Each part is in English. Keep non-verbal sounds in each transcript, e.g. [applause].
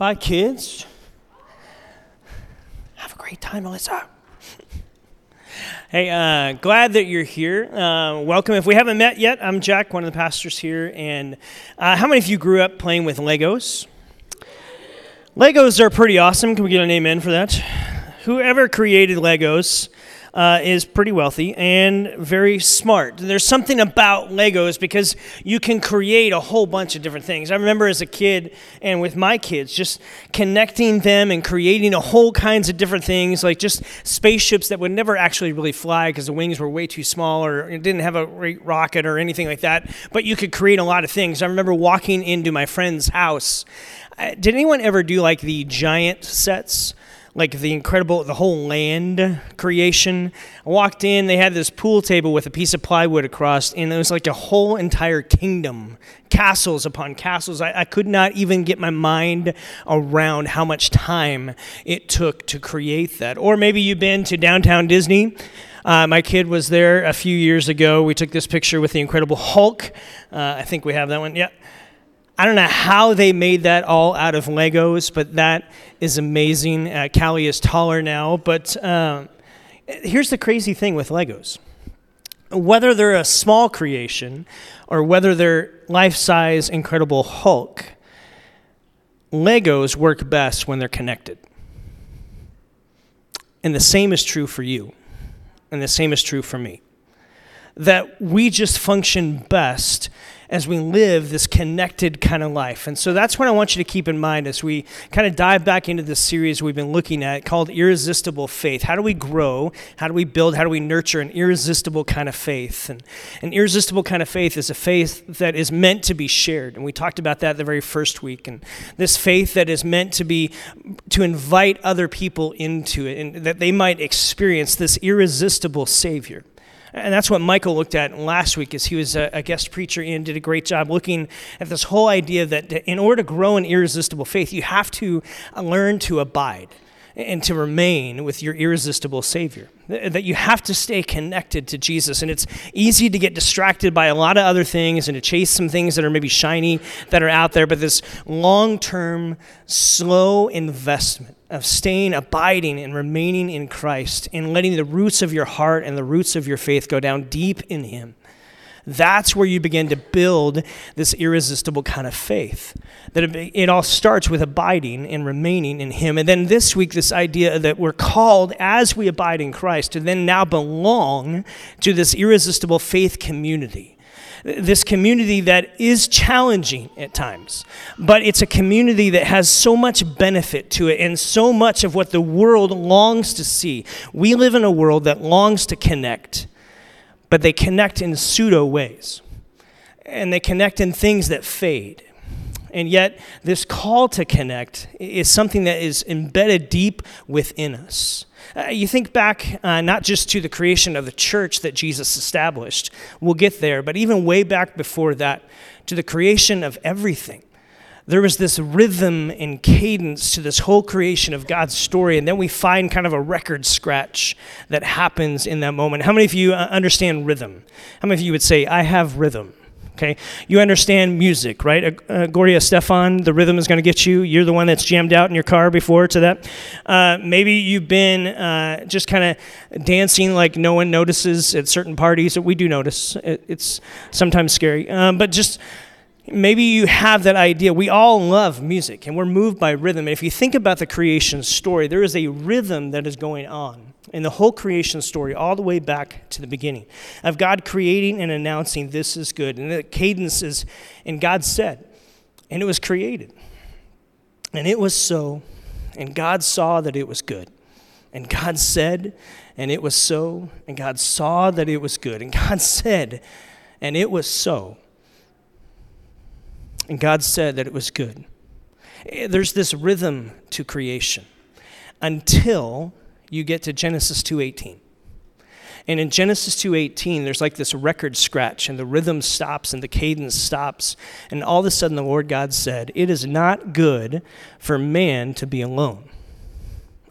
Bye, kids. Have a great time, Melissa. Hey, uh, glad that you're here. Uh, welcome. If we haven't met yet, I'm Jack, one of the pastors here. And uh, how many of you grew up playing with Legos? Legos are pretty awesome. Can we get an amen for that? Whoever created Legos uh, is pretty wealthy and very smart. There's something about Legos because you can create a whole bunch of different things. I remember as a kid and with my kids just connecting them and creating a whole kinds of different things, like just spaceships that would never actually really fly because the wings were way too small or it didn't have a rocket or anything like that. But you could create a lot of things. I remember walking into my friend's house. Uh, did anyone ever do like the giant sets? Like the incredible, the whole land creation. I walked in, they had this pool table with a piece of plywood across, and it was like a whole entire kingdom, castles upon castles. I, I could not even get my mind around how much time it took to create that. Or maybe you've been to downtown Disney. Uh, my kid was there a few years ago. We took this picture with the Incredible Hulk. Uh, I think we have that one. Yeah. I don't know how they made that all out of Legos, but that is amazing. Uh, Callie is taller now, but um, here's the crazy thing with Legos. Whether they're a small creation or whether they're life size Incredible Hulk, Legos work best when they're connected. And the same is true for you, and the same is true for me. That we just function best as we live this connected kind of life. And so that's what I want you to keep in mind as we kind of dive back into this series we've been looking at called Irresistible Faith. How do we grow? How do we build? How do we nurture an irresistible kind of faith? And an irresistible kind of faith is a faith that is meant to be shared. And we talked about that the very first week. And this faith that is meant to be to invite other people into it and that they might experience this irresistible Savior. And that's what Michael looked at last week as he was a, a, guest preacher and did a great job looking at this whole idea that in order to grow an irresistible faith, you have to uh, learn to abide and to remain with your irresistible Savior. That you have to stay connected to Jesus. And it's easy to get distracted by a lot of other things and to chase some things that are maybe shiny that are out there, but this long term, slow investment of staying, abiding, and remaining in Christ and letting the roots of your heart and the roots of your faith go down deep in Him that's where you begin to build this irresistible kind of faith. That it, all starts with abiding and remaining in Him. And then this week, this idea that we're called as we abide in Christ to then now belong to this irresistible faith community. This community that is challenging at times, but it's a community that has so much benefit to it and so much of what the world longs to see. We live in a world that longs to connect but they connect in pseudo ways. And they connect in things that fade. And yet, this call to connect is something that is embedded deep within us. Uh, you think back uh, not just to the creation of the church that Jesus established, we'll get there, but even way back before that, to the creation of everything there was this rhythm and cadence to this whole creation of God's story. And then we find kind of a record scratch that happens in that moment. How many of you uh, understand rhythm? How many of you would say, I have rhythm? Okay, you understand music, right? Uh, uh Gloria Estefan, the rhythm is going to get you. You're the one that's jammed out in your car before to that. Uh, maybe you've been uh, just kind of dancing like no one notices at certain parties. We do notice. It's sometimes scary, um, but just maybe you have that idea. We all love music and we're moved by rhythm. And if you think about the creation story, there is a rhythm that is going on in the whole creation story, all the way back to the beginning of God creating and announcing this is good. And the cadence is, and God said, and it was created. And it was so, and God saw that it was good. And God said, and it was so, and God saw that it was good. And God [laughs] said, and it was so. And God said that it was good. Eh, there's this rhythm to creation until you get to Genesis 2:18. And in Genesis 2:18 there's like this record scratch and the rhythm stops and the cadence stops and all of a sudden the Lord God said, "It is not good for man to be alone."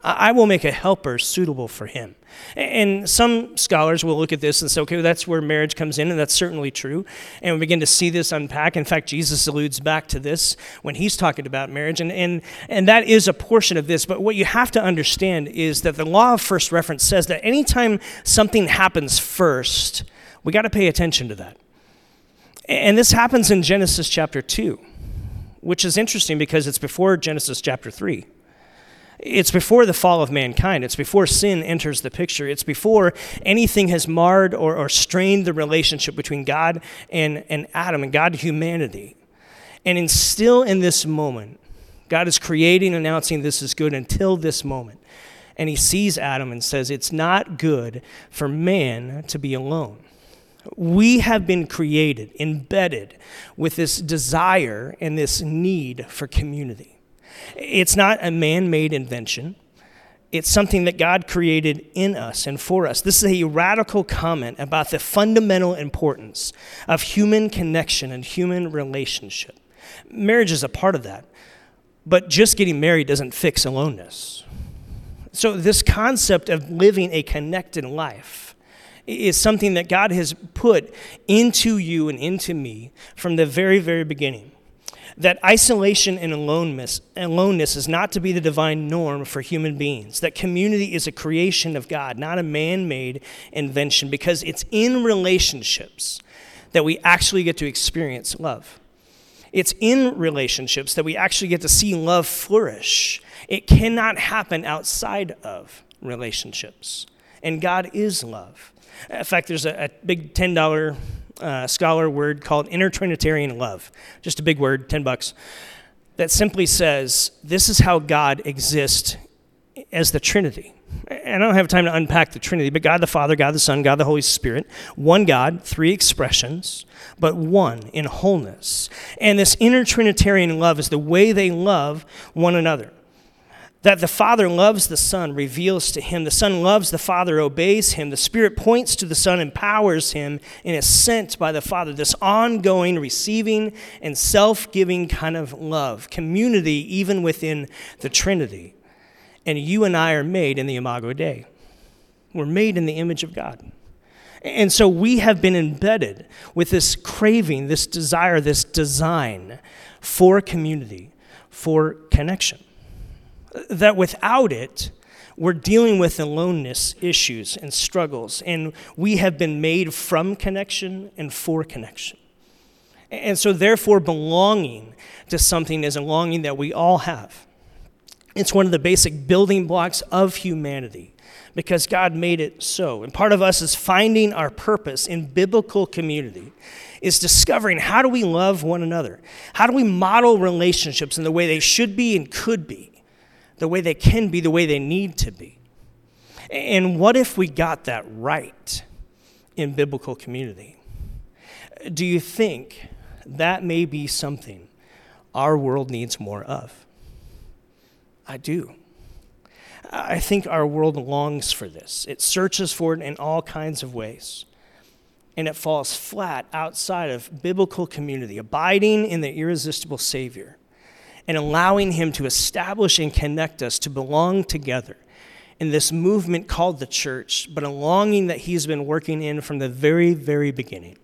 I will make a helper suitable for him. And some scholars will look at this and say, okay, well, that's where marriage comes in, and that's certainly true. And we begin to see this unpack. In fact, Jesus alludes back to this when he's talking about marriage, and, and, and that is a portion of this. But what you have to understand is that the law of first reference says that anytime something happens first, we got to pay attention to that. And this happens in Genesis chapter 2, which is interesting because it's before Genesis chapter 3. It's before the fall of mankind. It's before sin enters the picture. It's before anything has marred or, or strained the relationship between God and, and Adam and God humanity. And in, still in this moment, God is creating, announcing this is good until this moment. And he sees Adam and says, It's not good for man to be alone. We have been created, embedded with this desire and this need for community. It's not a man made invention. It's something that God created in us and for us. This is a radical comment about the fundamental importance of human connection and human relationship. Marriage is a part of that, but just getting married doesn't fix aloneness. So, this concept of living a connected life is something that God has put into you and into me from the very, very beginning that isolation and aloneness, aloneness is not to be the divine norm for human beings, that community is a creation of God, not a man made invention, because it's in relationships that we actually get to experience love. It's in relationships that we actually get to see love flourish. It cannot happen outside of relationships. And God is love. In fact, there's a, a big $10 uh, scholar word called intertrinitarian love. Just a big word, 10 bucks. That simply says this is how God exists as the Trinity. And I don't have time to unpack the Trinity, but God the Father, God the Son, God the Holy Spirit, one God, three expressions, but one in wholeness. And this intertrinitarian love is the way they love one another that the Father loves the Son reveals to him. The Son loves the Father, obeys him. The Spirit points to the Son, empowers him, and is sent by the Father. This ongoing, receiving, and self giving kind of love, community, even within the Trinity. And you and I are made in the Imago Dei. We're made in the image of God. And so we have been embedded with this craving, this desire, this design for community, for connection that without it, we're dealing with aloneness issues and struggles, and we have been made from connection and for connection. And so, therefore, belonging to something is a longing that we all have. It's one of the basic building blocks of humanity because God made it so. And part of us is finding our purpose in biblical community, is discovering how do we love one another? How do we model relationships in the way they should be and could be? The way they can be, the way they need to be. And what if we got that right in biblical community? Do you think that may be something our world needs more of? I do. I think our world longs for this. It searches for it in all kinds of ways. And it falls flat outside of biblical community, abiding in the irresistible Savior and allowing Him to establish and connect us to belong together in this movement called the church, but a longing that He's been working in from the very, very beginning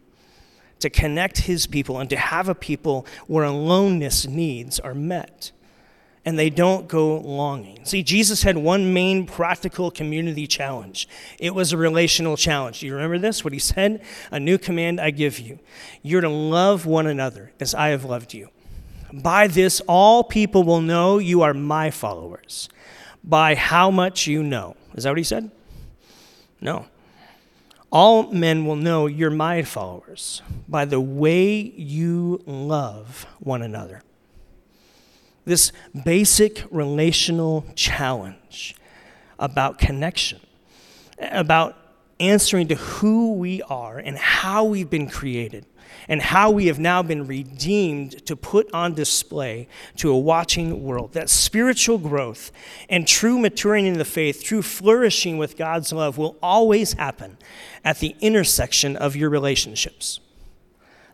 to connect His people and to have a people where aloneness needs are met and they don't go longing. See, Jesus had one main practical community challenge. It was a relational challenge. Do you remember this? What he said? A new command I give you. You're to love one another as I have loved you. By this, all people will know you are my followers. By how much you know. Is that what he said? No. All men will know you're my followers by the way you love one another. This basic relational challenge about connection, about answering to who we are and how we've been created and how we have now been redeemed to put on display to a watching world. That spiritual growth and true maturing in the faith, true flourishing with God's love will always happen at the intersection of your relationships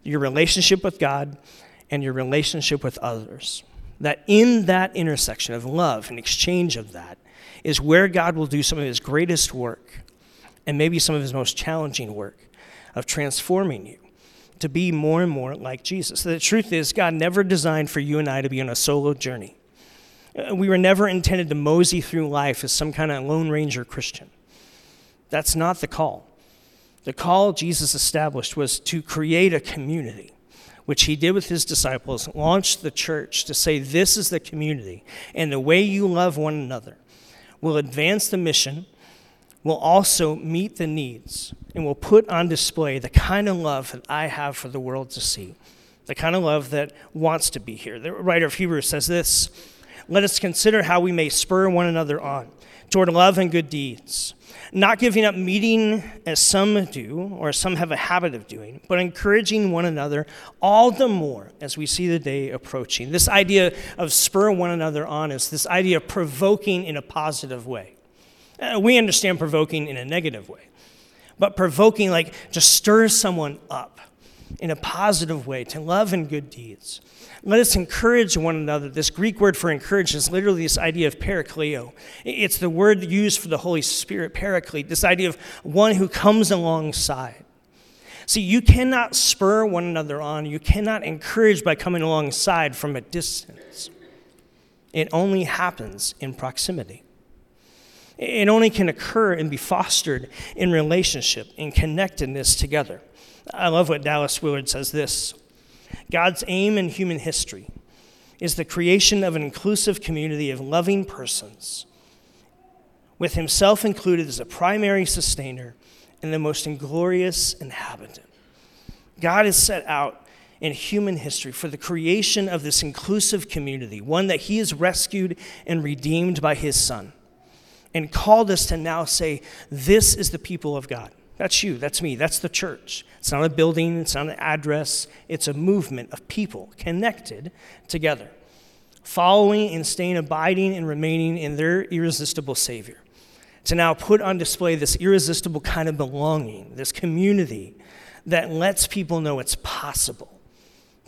your relationship with God and your relationship with others. That in that intersection of love and exchange of that is where God will do some of his greatest work and maybe some of his most challenging work of transforming you to be more and more like Jesus. The truth is, God never designed for you and I to be on a solo journey. Uh, we were never intended to mosey through life as some kind of Lone Ranger Christian. That's not the call. The call Jesus established was to create a community, which he did with his disciples, launched the church to say, This is the community, and the way you love one another will advance the mission, will also meet the needs, and will put on display the kind of love that I have for the world to see, the kind of love that wants to be here. The writer of Hebrews says this Let us consider how we may spur one another on toward love and good deeds not giving up meeting as some do, or some have a habit of doing, but encouraging one another all the more as we see the day approaching. This idea of spur one another on is this idea of provoking in a positive way. Uh, we understand provoking in a negative way, but provoking, like, just stirs someone up in a positive way to love and good deeds. Let us encourage one another. This Greek word for encourage is literally this idea of parakleo. It's the word used for the Holy Spirit, paraclete, this idea of one who comes alongside. See, you cannot spur one another on, you cannot encourage by coming alongside from a distance. It only happens in proximity. It only can occur and be fostered in relationship, in connectedness together. I love what Dallas Willard says this God's aim in human history is the creation of an inclusive community of loving persons, with Himself included as a primary sustainer and the most inglorious inhabitant. God has set out in human history for the creation of this inclusive community, one that He has rescued and redeemed by His Son, and called us to now say, This is the people of God. That's you, that's me, that's the church. It's not a building, it's not an address, it's a movement of people connected together, following and staying abiding and remaining in their irresistible Savior. To now put on display this irresistible kind of belonging, this community that lets people know it's possible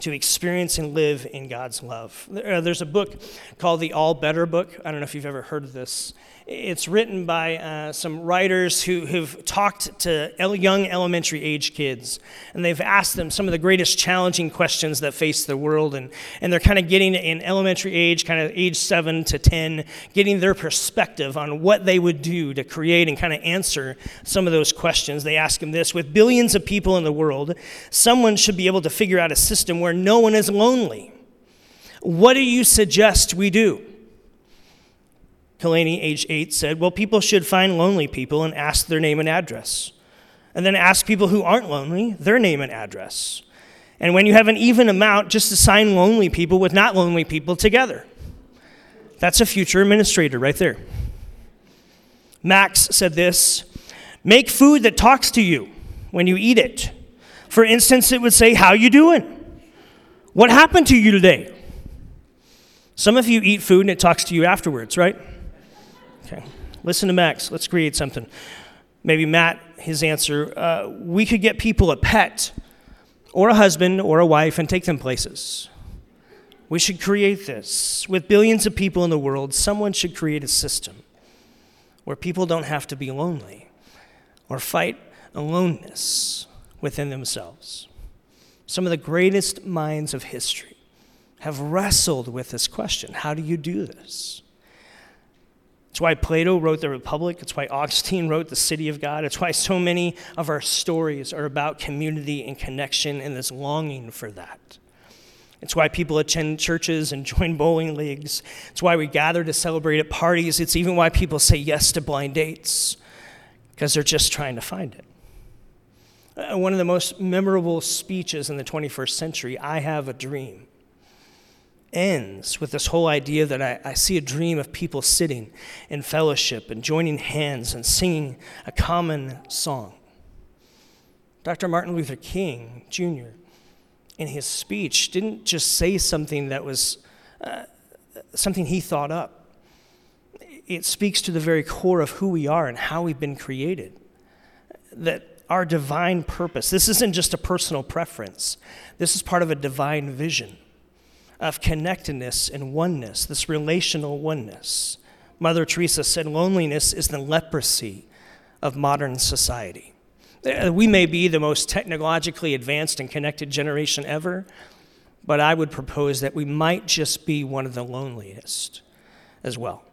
to experience and live in God's love. Uh, there's a book called the All Better Book. I don't know if you've ever heard of this. It's written by uh, some writers who have talked to young elementary age kids, and they've asked them some of the greatest challenging questions that face the world. And, and they're kind of getting in elementary age, kind of age seven to 10, getting their perspective on what they would do to create and kind of answer some of those questions. They ask them this With billions of people in the world, someone should be able to figure out a system where no one is lonely. What do you suggest we do? Kalani, age eight, said, Well, people should find lonely people and ask their name and address. And then ask people who aren't lonely their name and address. And when you have an even amount, just assign lonely people with not lonely people together. That's a future administrator right there. Max said this Make food that talks to you when you eat it. For instance, it would say, How you doing? What happened to you today? Some of you eat food and it talks to you afterwards, right? Okay. Listen to Max. Let's create something. Maybe Matt, his answer uh, we could get people a pet or a husband or a wife and take them places. We should create this. With billions of people in the world, someone should create a system where people don't have to be lonely or fight aloneness within themselves. Some of the greatest minds of history have wrestled with this question how do you do this? It's why Plato wrote the Republic. It's why Augustine wrote the City of God. It's why so many of our stories are about community and connection and this longing for that. It's why people attend churches and [laughs] join bowling leagues. It's why we gather to celebrate at parties. It's even why people say yes to blind dates, because they're just trying to find it. Uh, one of the most memorable speeches in the 21st century, I Have a Dream ends with this whole idea that I, I, see a dream of people sitting in fellowship and joining hands and singing a common song. Dr. Martin Luther King Jr., in his speech, didn't just say something that was uh, something he thought up. It speaks to the very core of who we are and how we've been created. That our divine purpose, this isn't just a personal preference, this is part of a divine vision of connectedness and oneness, this relational oneness. Mother Teresa said loneliness is the leprosy of modern society. Uh, we may be the most technologically advanced and connected generation ever, but I would propose that we might just be one of the loneliest as well.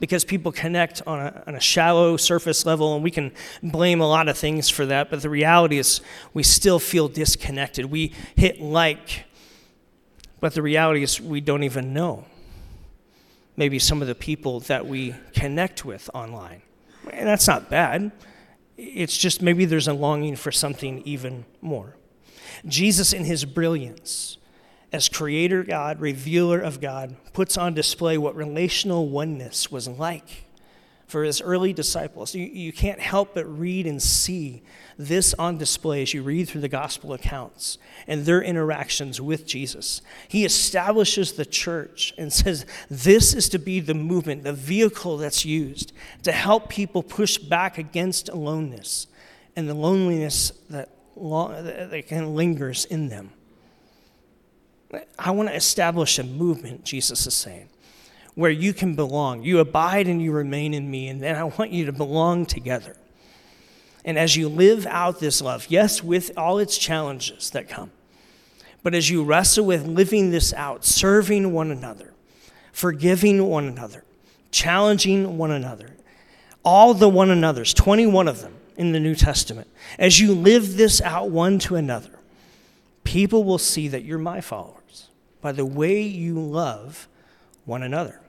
Because people connect on a, on a, shallow surface level, and we can blame a lot of things for that, but the reality is we still feel disconnected. We hit like, but the reality is we don't even know maybe some of the people that we connect with online. And that's not bad. It's just maybe there's a longing for something even more. Jesus, in his brilliance, as creator God, revealer of God, puts on display what relational oneness was like for his early disciples. You, you can't help but read and see this on display as you read through the gospel accounts and their interactions with Jesus. He establishes the church and says this is to be the movement, the vehicle that's used to help people push back against aloneness and the loneliness that, that kind lingers in them. I want to establish a movement, Jesus is saying, where you can belong. You abide and you remain in me, and then I want you to belong together. And as you live out this love, yes, with all its challenges that come, but as you wrestle with living this out, serving one another, forgiving one another, challenging one another, all the one another's, 21 of them in the New Testament, as you live this out one to another, people will see that you're my followers by the way you love one another.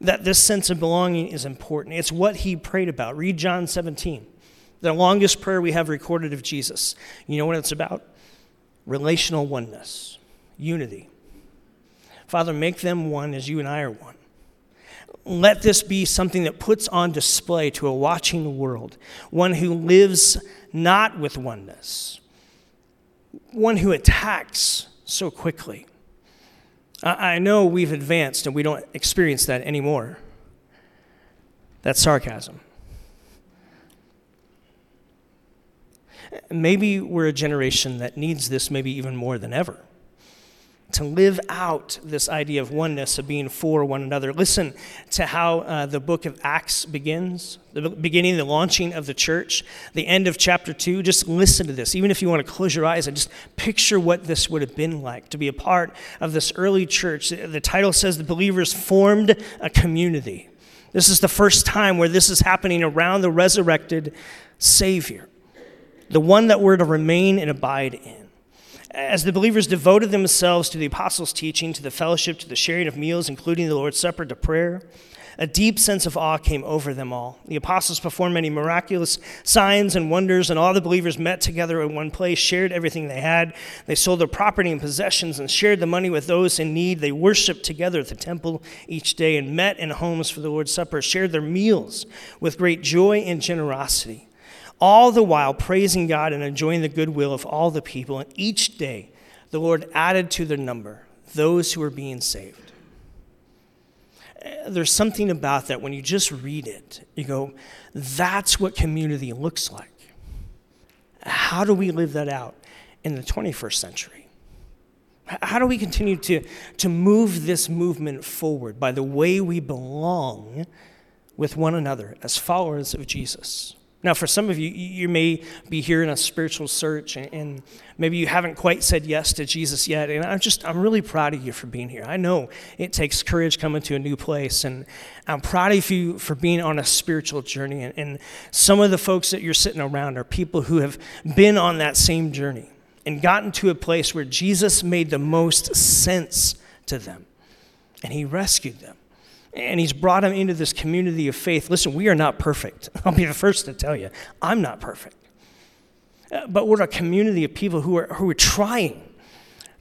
That this sense of belonging is important. It's what he prayed about. Read John 17, the longest prayer we have recorded of Jesus. You know what it's about? Relational oneness, unity. Father, make them one as you and I are one. Let this be something that puts on display to a watching world, one who lives not with oneness, one who attacks so quickly. I know we've advanced and we don't experience that anymore. That's sarcasm. Maybe we're a generation that needs this maybe even more than ever to live out this idea of oneness, of being for one another. Listen to how uh, the book of Acts begins, the beginning, the launching of the church, the end of chapter 2. Just listen to this. Even if you want to close your eyes and just picture what this would have been like to be a part of this early church. The title says the believers formed a community. This is the first time where this is happening around the resurrected Savior, the one that we're to remain and abide in. As the believers devoted themselves to the apostles' teaching, to the fellowship, to the sharing of meals, including the Lord's Supper, to prayer, a deep sense of awe came over them all. The apostles performed many miraculous signs and wonders, and all the believers met together in one place, shared everything they had. They sold their property and possessions and shared the money with those in need. They worshiped together at the temple each day and met in homes for the Lord's Supper, shared their meals with great joy and generosity all the while praising God and enjoying the goodwill of all the people. And each day, the Lord added to their number those who were being saved. There's something about that when you just read it, you go, that's what community looks like. How do we live that out in the 21st century? How do we continue to, to move this movement forward by the way we belong with one another as followers of Jesus? Now, for some of you, you may be here in a spiritual search and, maybe you haven't quite said yes to Jesus yet. And I'm just, I'm really proud of you for being here. I know it takes courage coming to a new place. And I'm proud of you for being on a spiritual journey. And some of the folks that you're sitting around are people who have been on that same journey and gotten to a place where Jesus made the most sense to them and he rescued them and he's brought him into this community of faith. Listen, we are not perfect. [laughs] I'll be the first to tell you, I'm not perfect. Uh, but we're a community of people who are, who are trying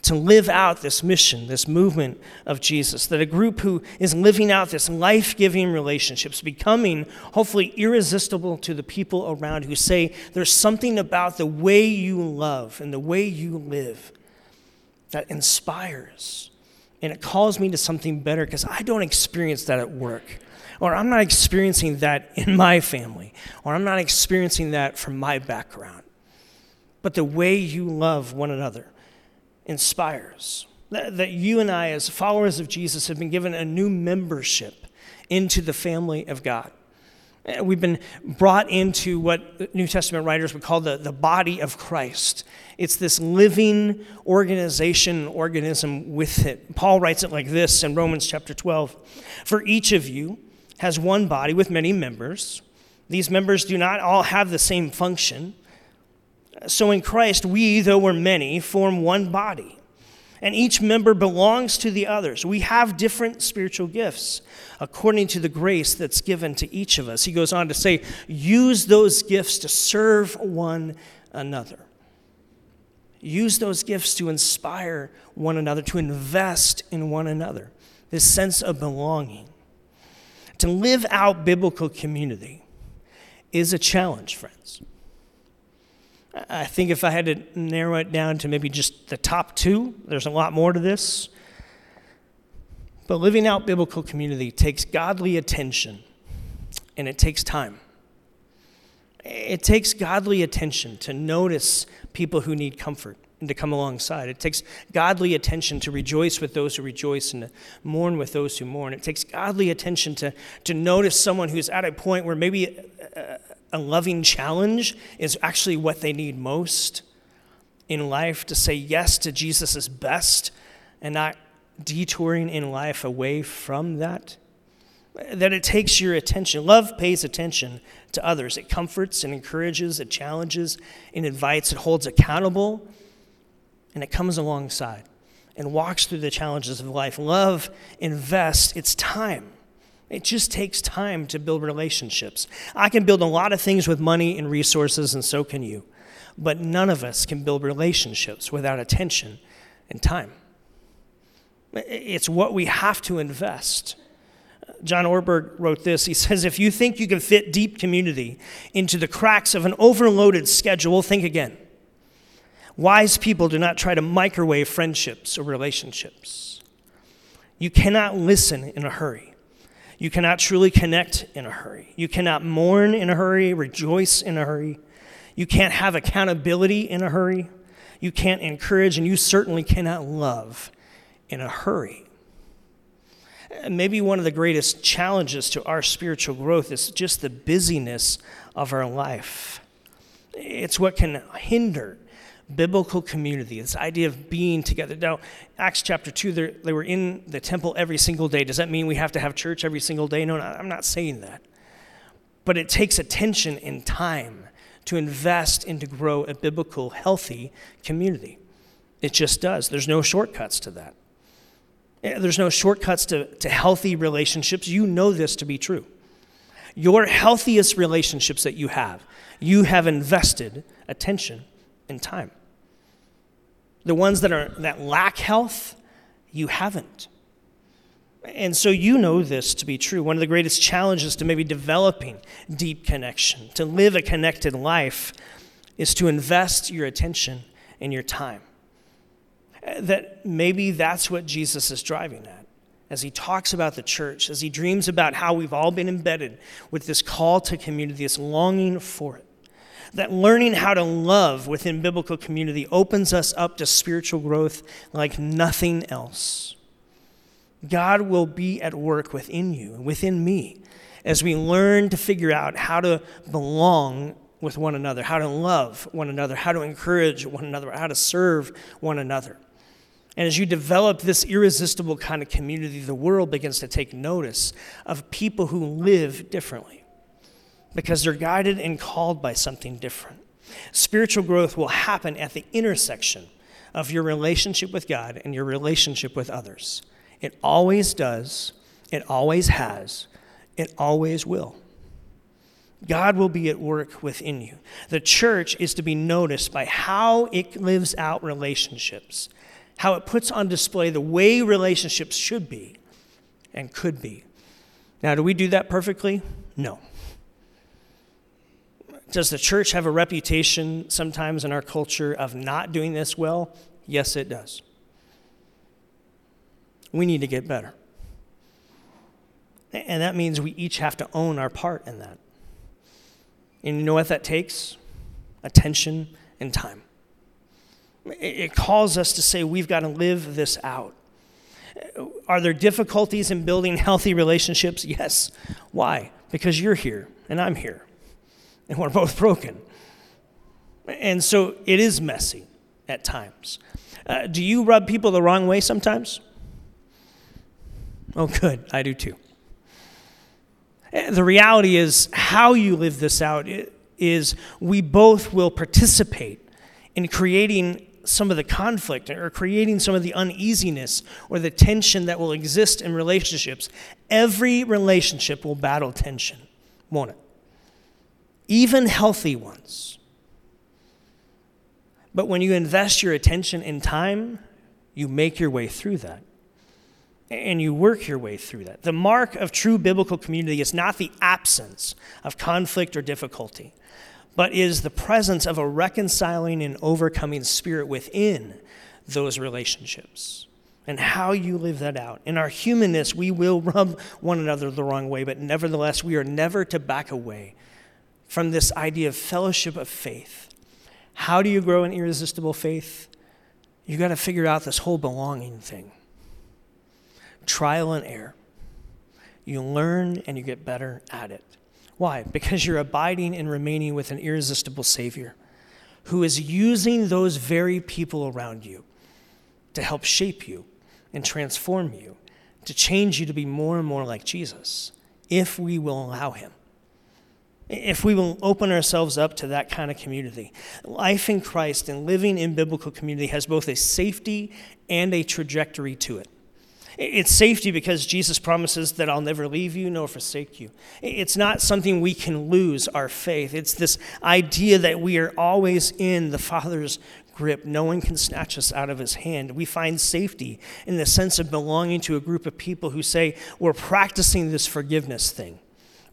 to live out this mission, this movement of Jesus. That a group who is living out this life giving relationships, becoming hopefully irresistible to the people around who say, There's something about the way you love and the way you live that inspires and it calls me to something better because I don't experience that at work. Or I'm not experiencing that in my family. Or I'm not experiencing that from my background. But the way you love one another inspires. That, that you and I, as followers of Jesus, have been given a new membership into the family of God. Uh, we've been brought into what New Testament writers would call the, the body of Christ. It's this living organization, organism with it. Paul writes it like this in Romans chapter 12 For each of you has one body with many members. These members do not all have the same function. So in Christ, we, though we're many, form one body and each member belongs to the others. We have different spiritual gifts according to the grace that's given to each of us. He goes on to say, use those gifts to serve one another. Use those gifts to inspire one another, to invest in one another. This sense of belonging. To live out biblical community is a challenge, friends. I think if I had to narrow it down to maybe just the top two, there's a lot more to this. But living out biblical community takes godly attention and it takes time. It takes godly attention to notice people who need comfort and to come alongside. It takes godly attention to rejoice with those who rejoice and to mourn with those who mourn. It takes godly attention to, to notice someone who's at a point where maybe uh, a loving challenge is actually what they need most in life to say yes to Jesus' best and not detouring in life away from that. That it takes your attention. Love pays attention to others. It comforts and encourages, it challenges, it invites, it holds accountable, and it comes alongside and walks through the challenges of life. Love invests its time it just takes time to build relationships. I can build a lot of things with money and resources, and so can you. But none of us can build relationships without attention and time. It's what we have to invest. John Ortberg wrote this. He says, If you think you can fit deep community into the cracks of an overloaded schedule, think again. Wise people do not try to microwave friendships or relationships. You cannot listen in a hurry. You cannot truly connect in a hurry. You cannot mourn in a hurry, rejoice in a hurry. You can't have accountability in a hurry. You can't encourage, and you certainly cannot love in a hurry. Maybe one of the greatest challenges to our spiritual growth is just the busyness of our life. It's what can hinder biblical community, this idea of being together. Now, Acts chapter 2, they were in the temple every single day. Does that mean we have to have church every single day? No, I'm not saying that. But it takes attention and time to invest and to grow a biblical, healthy community. It just does. There's no shortcuts to that. There's no shortcuts to, to healthy relationships. You know this to be true. Your healthiest relationships that you have, you have invested attention and time. The ones that, are, that lack health, you haven't. And so you know this to be true. One of the greatest challenges to maybe developing deep connection, to live a connected life, is to invest your attention and your time. Uh, that maybe that's what Jesus is driving at as he talks about the church, as he dreams about how we've all been embedded with this call to community, this longing for it that learning how to love within biblical community opens us up to spiritual growth like nothing else. God will be at work within you, within me, as we learn to figure out how to belong with one another, how to love one another, how to encourage one another, how to serve one another. And as you develop this irresistible kind of community, the world begins to take notice of people who live differently because they're guided and called by something different. Spiritual growth will happen at the intersection of your relationship with God and your relationship with others. It always does, it always has, it always will. God will be at work within you. The church is to be noticed by how it lives out relationships, how it puts on display the way relationships should be and could be. Now, do we do that perfectly? No. Does the church have a reputation sometimes in our culture of not doing this well? Yes, it does. We need to get better. And that means we each have to own our part in that. And you know what that takes? Attention and time. It calls us to say we've got to live this out. Are there difficulties in building healthy relationships? Yes. Why? Because you're here and I'm here, and we're both broken. And so it is messy at times. Uh, do you rub people the wrong way sometimes? Oh, good. I do too. Uh, the reality is, how you live this out is we both will participate in creating some of the conflict or creating some of the uneasiness or the tension that will exist in relationships. Every relationship will battle tension, won't it? Even healthy ones. But when you invest your attention and time, you make your way through that. And you work your way through that. The mark of true biblical community is not the absence of conflict or difficulty, but is the presence of a reconciling and overcoming spirit within those relationships and how you live that out. In our humanness, we will rub one another the wrong way, but nevertheless, we are never to back away from this idea of fellowship of faith. How do you grow an irresistible faith? You got to figure out this whole belonging thing. Trial and error. You learn and you get better at it. Why? Because you're abiding and remaining with an irresistible Savior who is using those very people around you to help shape you and transform you, to change you to be more and more like Jesus, if we will allow Him. If we will open ourselves up to that kind of community. Life in Christ and living in biblical community has both a safety and a trajectory to it. It's safety because Jesus promises that I'll never leave you nor forsake you. It's not something we can lose our faith. It's this idea that we are always in the Father's grip. No one can snatch us out of his hand. We find safety in the sense of belonging to a group of people who say, We're practicing this forgiveness thing.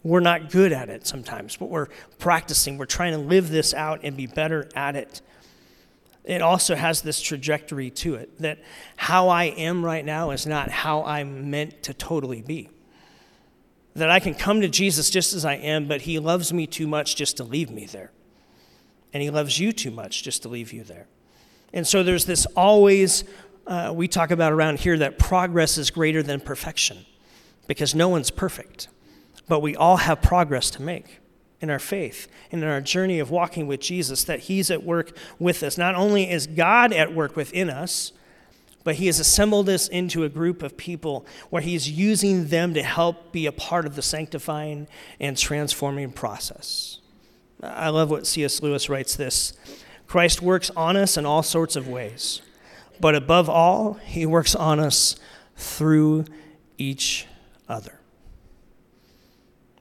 We're not good at it sometimes, but we're practicing. We're trying to live this out and be better at it it also has this trajectory to it that how I am right now is not how I'm meant to totally be. That I can come to Jesus just as I am, but He loves me too much just to leave me there. And He loves you too much just to leave you there. And so there's this always, uh, we talk about around here that progress is greater than perfection because no one's perfect, but we all have progress to make in our faith and in our journey of walking with Jesus that He's at work with us. Not only is God at work within us, but He has assembled us into a group of people where He's using them to help be a part of the sanctifying and transforming process. I love what C.S. Lewis writes this Christ works on us in all sorts of ways, but above all, He works on us through each other.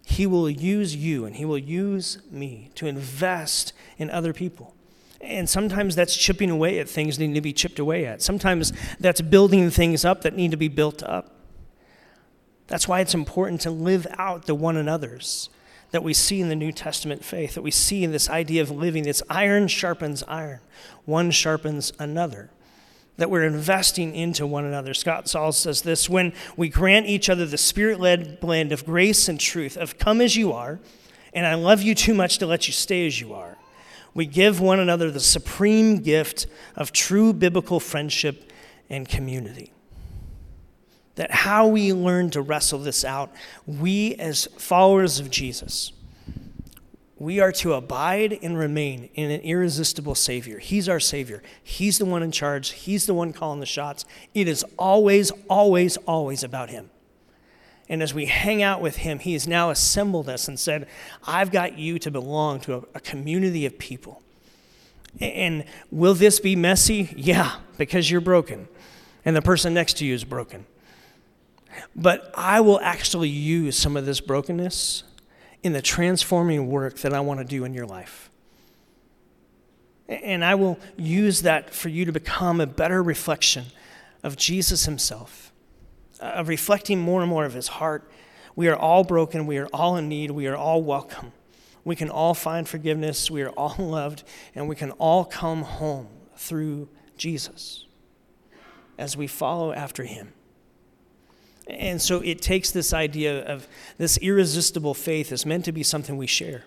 He will use you and He will use me to invest in other people. And sometimes that's chipping away at things that need to be chipped away at. Sometimes that's building things up that need to be built up. That's why it's important to live out the one another's that we see in the New Testament faith, that we see in this idea of living. It's iron sharpens iron, one sharpens another that we're investing into one another. Scott Sauls says this when we grant each other the spirit led blend of grace and truth, of come as you are, and I love you too much to let you stay as you are, we give one another the supreme gift of true biblical friendship and community. That how we learn to wrestle this out, we as followers of Jesus, we are to abide and remain in an irresistible Savior. He's our Savior. He's the one in charge. He's the one calling the shots. It is always, always, always about Him. And as we hang out with Him, He has now assembled us and said, I've got you to belong to a, a community of people. And will this be messy? Yeah, because you're broken. And the person next to you is broken. But I will actually use some of this brokenness in the transforming work that I want to do in your life. And I will use that for you to become a better reflection of Jesus himself, uh, of reflecting more and more of his heart. We are all broken. We are all in need. We are all welcome. We can all find forgiveness. We are all [laughs] loved. And we can all come home through Jesus as we follow after him. And so it takes this idea of this irresistible faith is meant to be something we share.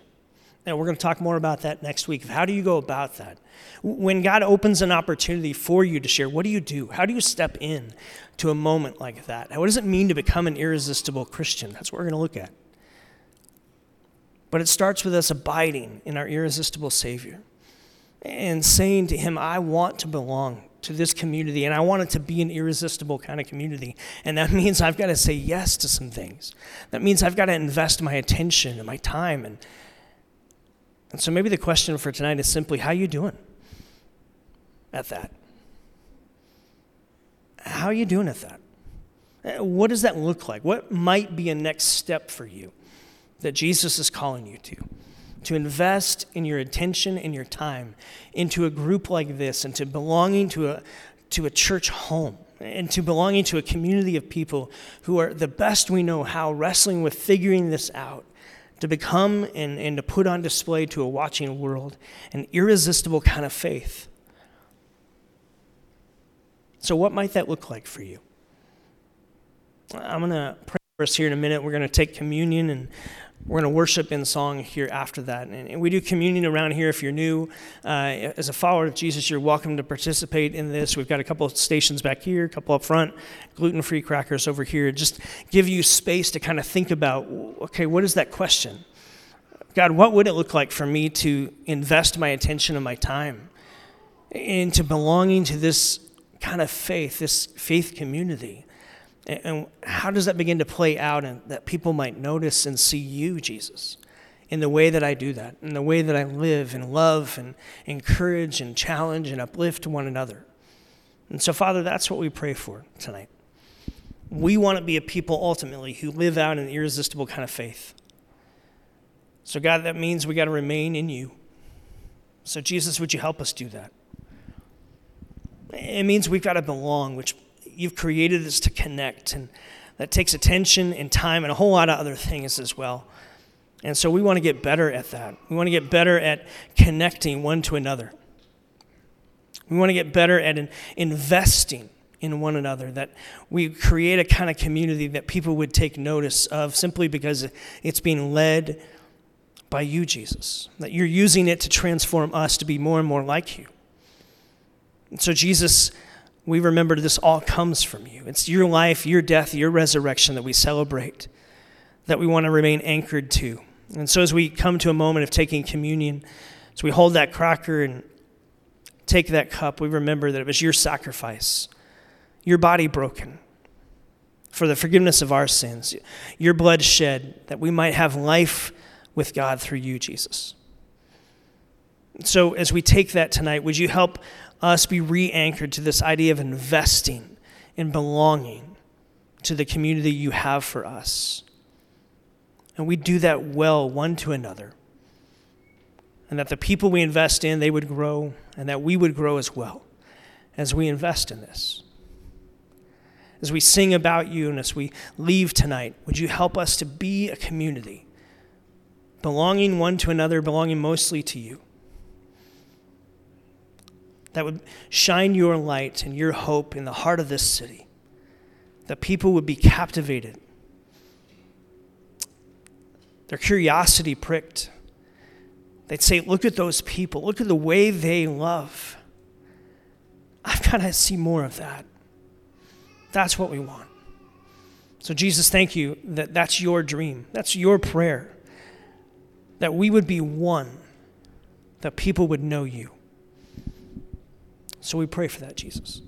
And we're going to talk more about that next week. How do you go about that? When God opens an opportunity for you to share, what do you do? How do you step in to a moment like that? What does it mean to become an irresistible Christian? That's what we're going to look at. But it starts with us abiding in our irresistible Savior and saying to Him, I want to belong to this community and I want it to be an irresistible kind of community. And that [laughs] means I've got to say yes to some things. That means I've got to invest my attention and my time and and so maybe the question for tonight is simply how you doing at that? How are you doing at that? Uh, what does that look like? What might be a next step for you that Jesus is calling you to? To invest in your attention and your time into a group like this and to belonging to a, to a church home and to belonging to a community of people who are the best we know how wrestling with figuring this out to become and, and to put on display to a watching world an irresistible kind of faith. So, what might that look like for you? I'm going to pray for us here in a minute. We're going to take communion and we're going to worship in song here after that. And we do communion around here. If you're new, uh, as a follower of Jesus, you're welcome to participate in this. We've got a couple of stations back here, a couple up front, gluten free crackers over here. Just give you space to kind of think about okay, what is that question? God, what would it look like for me to invest my attention and my time into belonging to this kind of faith, this faith community? And how does that begin to play out and that people might notice and see you, Jesus, in the way that I do that, in the way that I live and love and encourage and challenge and uplift one another? And so, Father, that's what we pray for tonight. We want to be a people ultimately who live out an irresistible kind of faith. So, God, that means we got to remain in you. So, Jesus, would you help us do that? It means we've got to belong, which you've created us to connect, and that takes attention and time and a whole lot of other things as well. And so we want to get better at that. We want to get better at connecting one to another. We want to get better at investing in one another, that we create a kind of community that people would take notice of simply because it's being led by you, Jesus. That you're using it to transform us to be more and more like you. And so, Jesus, we remember this all comes from you. It's your life, your death, your resurrection that we celebrate, that we want to remain anchored to. And so, as we come to a moment of taking communion, as we hold that cracker and take that cup, we remember that it was your sacrifice, your body broken for the forgiveness of our sins, your blood shed that we might have life with God through you, Jesus. So, as we take that tonight, would you help us be re anchored to this idea of investing in belonging to the community you have for us. And we do that well one to another. And that the people we invest in, they would grow, and that we would grow as well as we invest in this. As we sing about you and as we leave tonight, would you help us to be a community, belonging one to another, belonging mostly to you? That would shine your light and your hope in the heart of this city, that people would be captivated, their curiosity pricked. They'd say, Look at those people, look at the way they love. I've got to see more of that. That's what we want. So, Jesus, thank you that that's your dream. That's your prayer. That we would be one, that people would know you. So we pray for that, Jesus.